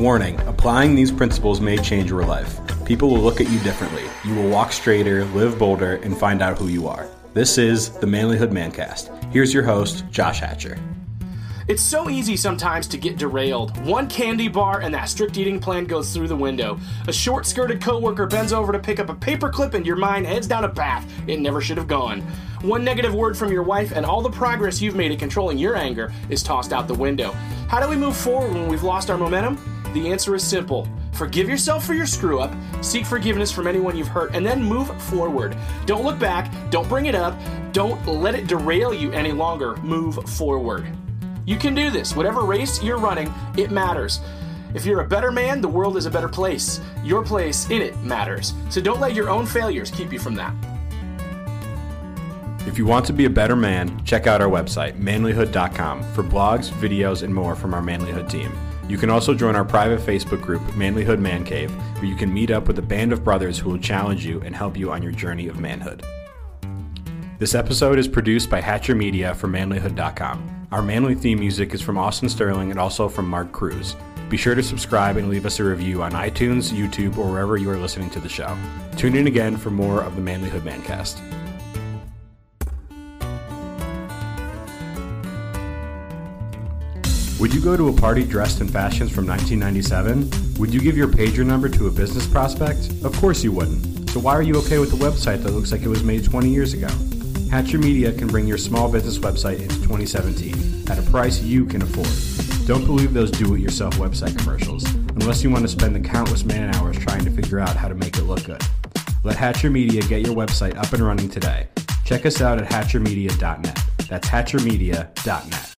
Warning applying these principles may change your life. People will look at you differently. You will walk straighter, live bolder, and find out who you are. This is the Manlyhood Mancast. Here's your host, Josh Hatcher. It's so easy sometimes to get derailed. One candy bar and that strict eating plan goes through the window. A short skirted coworker bends over to pick up a paperclip and your mind heads down a path it never should have gone. One negative word from your wife and all the progress you've made at controlling your anger is tossed out the window. How do we move forward when we've lost our momentum? The answer is simple. Forgive yourself for your screw up, seek forgiveness from anyone you've hurt, and then move forward. Don't look back, don't bring it up, don't let it derail you any longer. Move forward. You can do this. Whatever race you're running, it matters. If you're a better man, the world is a better place. Your place in it matters. So don't let your own failures keep you from that. If you want to be a better man, check out our website, manlyhood.com, for blogs, videos, and more from our Manlyhood team. You can also join our private Facebook group, Manlyhood Man Cave, where you can meet up with a band of brothers who will challenge you and help you on your journey of manhood. This episode is produced by Hatcher Media for manlyhood.com. Our manly theme music is from Austin Sterling and also from Mark Cruz. Be sure to subscribe and leave us a review on iTunes, YouTube, or wherever you are listening to the show. Tune in again for more of the Manlyhood Mancast. Would you go to a party dressed in fashions from 1997? Would you give your pager number to a business prospect? Of course you wouldn't. So why are you okay with a website that looks like it was made 20 years ago? Hatcher Media can bring your small business website into 2017 at a price you can afford. Don't believe those do-it-yourself website commercials unless you want to spend the countless man hours trying to figure out how to make it look good. Let Hatcher Media get your website up and running today. Check us out at hatchermedia.net. That's hatchermedia.net.